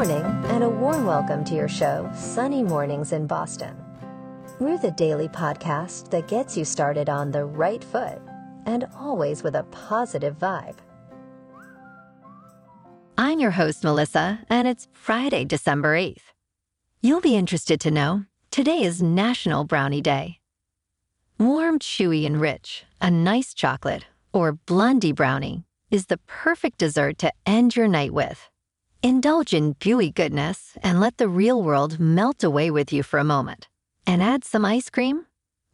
morning, and a warm welcome to your show, Sunny Mornings in Boston. We're the daily podcast that gets you started on the right foot and always with a positive vibe. I'm your host, Melissa, and it's Friday, December 8th. You'll be interested to know today is National Brownie Day. Warm, chewy, and rich, a nice chocolate, or blondie brownie, is the perfect dessert to end your night with. Indulge in gooey goodness and let the real world melt away with you for a moment. And add some ice cream?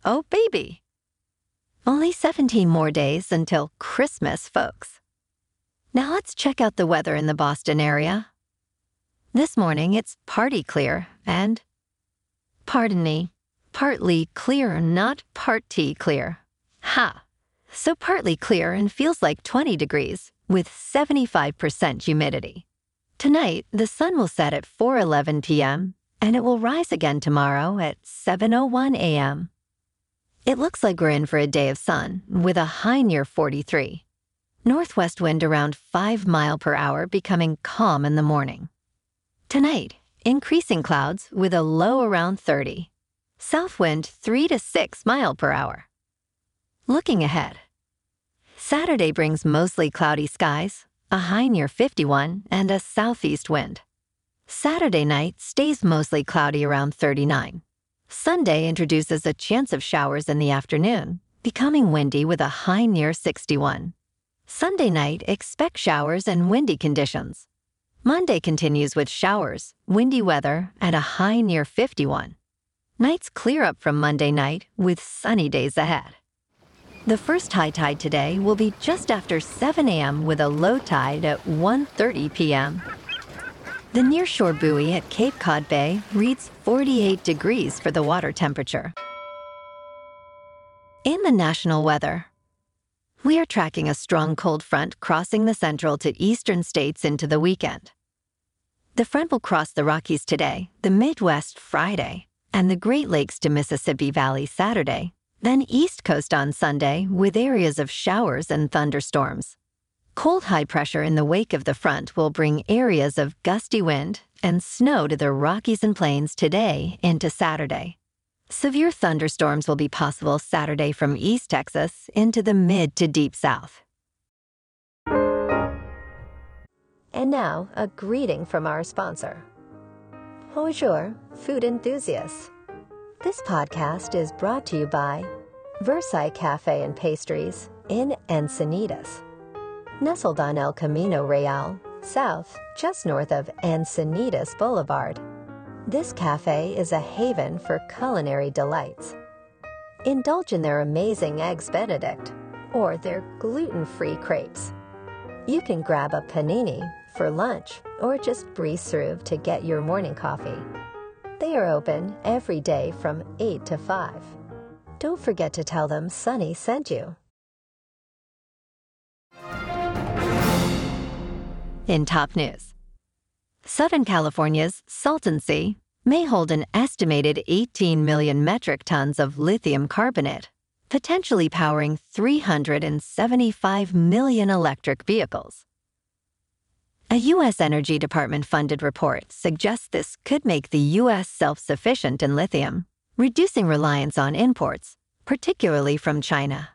Oh, baby! Only 17 more days until Christmas, folks. Now let's check out the weather in the Boston area. This morning it's party clear and, pardon me, partly clear, not party clear. Ha! So partly clear and feels like 20 degrees with 75% humidity. Tonight, the sun will set at 4:11 p.m. and it will rise again tomorrow at 7:01 a.m. It looks like we're in for a day of sun with a high near 43. Northwest wind around 5 mile per hour becoming calm in the morning. Tonight, increasing clouds with a low around 30. South wind 3 to 6 mile per hour. Looking ahead. Saturday brings mostly cloudy skies, a high near 51, and a southeast wind. Saturday night stays mostly cloudy around 39. Sunday introduces a chance of showers in the afternoon, becoming windy with a high near 61. Sunday night, expect showers and windy conditions. Monday continues with showers, windy weather, and a high near 51. Nights clear up from Monday night with sunny days ahead. The first high tide today will be just after 7 a.m. with a low tide at 1:30 p.m. The nearshore buoy at Cape Cod Bay reads 48 degrees for the water temperature. In the national weather, we are tracking a strong cold front crossing the central to eastern states into the weekend. The front will cross the Rockies today, the Midwest Friday, and the Great Lakes to Mississippi Valley Saturday, then East Coast on Sunday with areas of showers and thunderstorms. Cold high pressure in the wake of the front will bring areas of gusty wind and snow to the Rockies and Plains today into Saturday. Severe thunderstorms will be possible Saturday from East Texas into the mid to deep south. And now, a greeting from our sponsor. Bonjour, food enthusiasts. This podcast is brought to you by Versailles Cafe and Pastries in Encinitas. Nestled on El Camino Real, south, just north of Encinitas Boulevard. This cafe is a haven for culinary delights. Indulge in their amazing Eggs Benedict or their gluten free crepes. You can grab a panini for lunch or just breeze through to get your morning coffee. They are open every day from 8 to 5. Don't forget to tell them Sunny sent you. In top news, Southern California's Salton Sea may hold an estimated 18 million metric tons of lithium carbonate, potentially powering 375 million electric vehicles. A U.S. Energy Department funded report suggests this could make the U.S. self sufficient in lithium, reducing reliance on imports, particularly from China.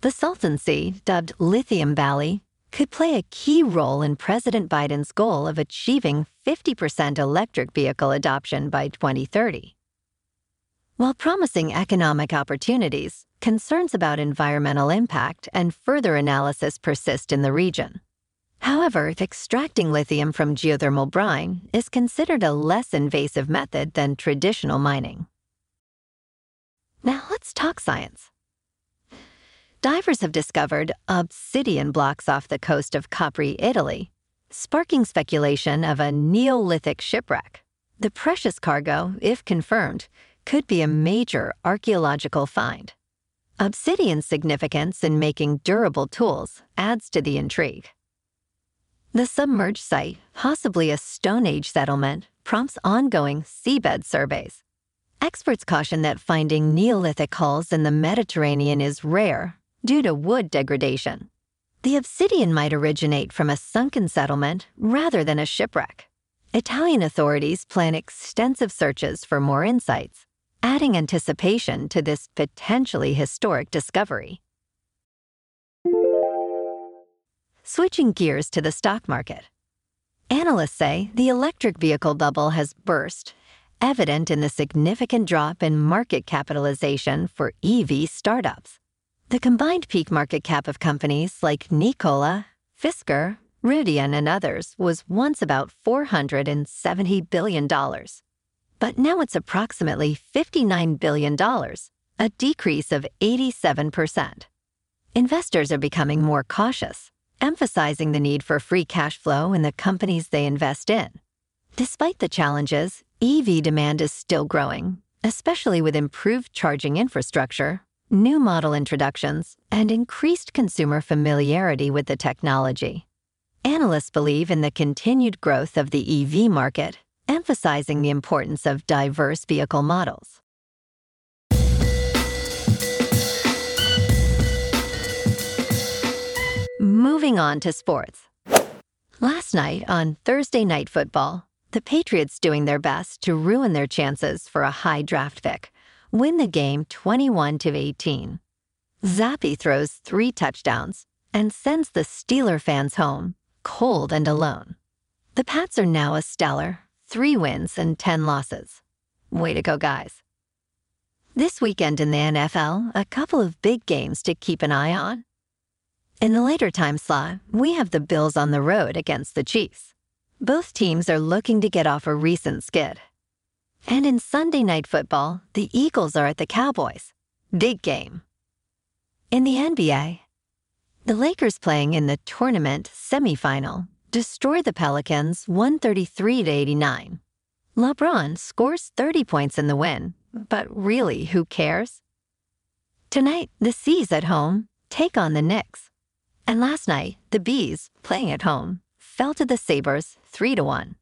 The Sea, dubbed Lithium Valley, could play a key role in President Biden's goal of achieving 50% electric vehicle adoption by 2030. While promising economic opportunities, concerns about environmental impact and further analysis persist in the region. However, extracting lithium from geothermal brine is considered a less invasive method than traditional mining. Now let's talk science divers have discovered obsidian blocks off the coast of Capri, Italy, sparking speculation of a Neolithic shipwreck. The precious cargo, if confirmed, could be a major archaeological find. Obsidian's significance in making durable tools adds to the intrigue. The submerged site, possibly a Stone Age settlement, prompts ongoing seabed surveys. Experts caution that finding Neolithic hulls in the Mediterranean is rare due to wood degradation. The obsidian might originate from a sunken settlement rather than a shipwreck. Italian authorities plan extensive searches for more insights, adding anticipation to this potentially historic discovery. Switching gears to the stock market. Analysts say the electric vehicle bubble has burst, evident in the significant drop in market capitalization for EV startups. The combined peak market cap of companies like Nikola, Fisker, Rivian, and others was once about $470 billion. But now it's approximately $59 billion, a decrease of 87%. Investors are becoming more cautious, emphasizing the need for free cash flow in the companies they invest in. Despite the challenges, EV demand is still growing, especially with improved charging infrastructure, new model introductions, and increased consumer familiarity with the technology. Analysts believe in the continued growth of the EV market, emphasizing the importance of diverse vehicle models. Moving on to sports. Last night on Thursday Night Football, the Patriots doing their best to ruin their chances for a high draft pick, win the game 21 to 18. Zappe throws three touchdowns and sends the Steeler fans home, cold and alone. The Pats are now a stellar, three wins and 10 losses. Way to go, guys. This weekend in the NFL, a couple of big games to keep an eye on. In the later time slot, we have the Bills on the road against the Chiefs. Both teams are looking to get off a recent skid. And in Sunday night football, the Eagles are at the Cowboys. Big game. In the NBA, the Lakers playing in the tournament semifinal destroy the Pelicans 133 to 89. LeBron scores 30 points in the win, but really, who cares? Tonight, the C's at home take on the Knicks. And last night, the B's, playing at home, fell to the Sabres 3 to 1.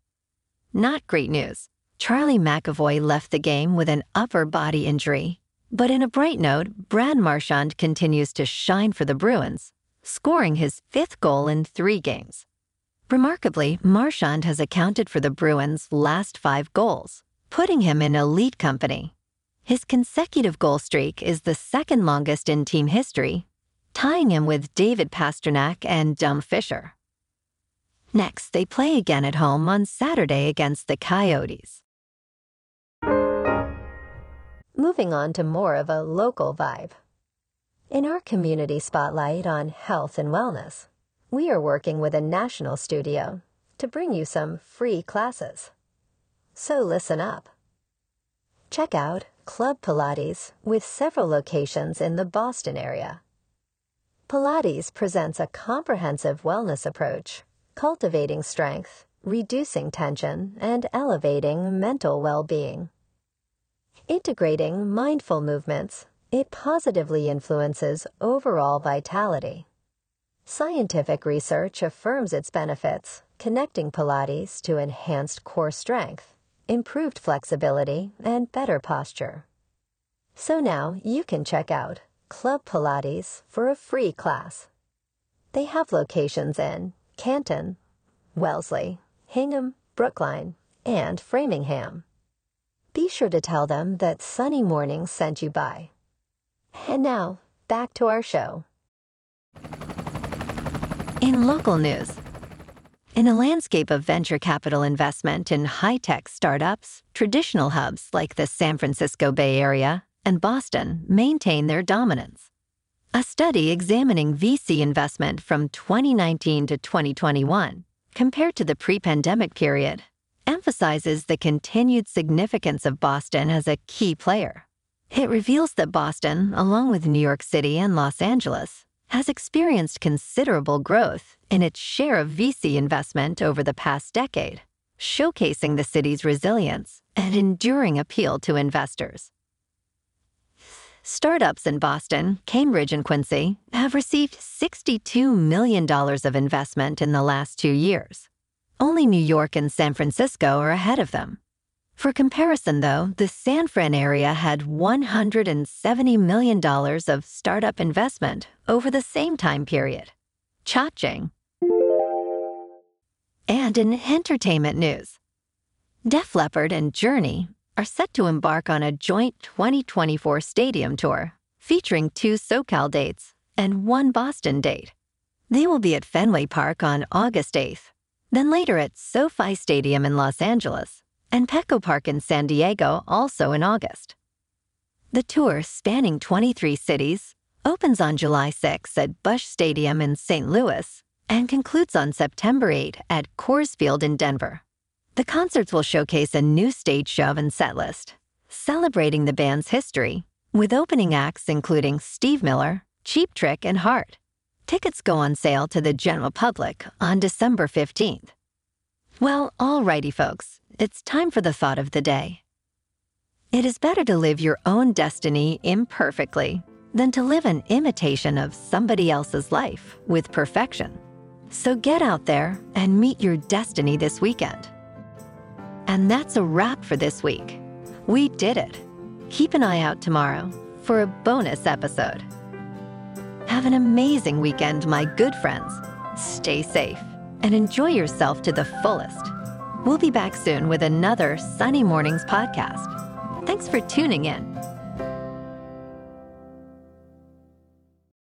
Not great news. Charlie McAvoy left the game with an upper body injury. But in a bright note, Brad Marchand continues to shine for the Bruins, scoring his fifth goal in three games. Remarkably, Marchand has accounted for the Bruins' last five goals, putting him in elite company. His consecutive goal streak is the second longest in team history tying him with David Pastrnak and Dunc Fisher. Next, they play again at home on Saturday against the Coyotes. Moving on to more of a local vibe. In our community spotlight on health and wellness, we are working with a national studio to bring you some free classes. So listen up. Check out Club Pilates with several locations in the Boston area. Pilates presents a comprehensive wellness approach, cultivating strength, reducing tension, and elevating mental well being. Integrating mindful movements, it positively influences overall vitality. Scientific research affirms its benefits, connecting Pilates to enhanced core strength, improved flexibility, and better posture. So now you can check out Club Pilates for a free class. They have locations in Canton, Wellesley, Hingham, Brookline, and Framingham. Be sure to tell them that Sunny Morning sent you by. And now, back to our show. In local news, in a landscape of venture capital investment in high tech startups, traditional hubs like the San Francisco Bay Area and Boston maintain their dominance. A study examining VC investment from 2019 to 2021, compared to the pre pandemic period, emphasizes the continued significance of Boston as a key player. It reveals that Boston, along with New York City and Los Angeles, has experienced considerable growth in its share of VC investment over the past decade, showcasing the city's resilience and enduring appeal to investors. Startups in Boston, Cambridge, and Quincy have received $62 million of investment in the last two years. Only New York and San Francisco are ahead of them. For comparison, though, the San Fran area had $170 million of startup investment over the same time period. Cha-ching. And in entertainment news, Def Leppard and Journey are set to embark on a joint 2024 stadium tour featuring two SoCal dates and one Boston date. They will be at Fenway Park on August 8th, then later at SoFi Stadium in Los Angeles and Petco Park in San Diego also in August. The tour, spanning 23 cities, opens on July 6 at Busch Stadium in St. Louis and concludes on September 8 at Coors Field in Denver. The concerts will showcase a new stage show and setlist, celebrating the band's history, with opening acts including Steve Miller, Cheap Trick, and Heart. Tickets go on sale to the general public on December 15th. Well, alrighty, folks, it's time for the thought of the day. It is better to live your own destiny imperfectly than to live an imitation of somebody else's life with perfection. So get out there and meet your destiny this weekend. And that's a wrap for this week. We did it. Keep an eye out tomorrow for a bonus episode. Have an amazing weekend, my good friends. Stay safe and enjoy yourself to the fullest. We'll be back soon with another Sunny Mornings podcast. Thanks for tuning in.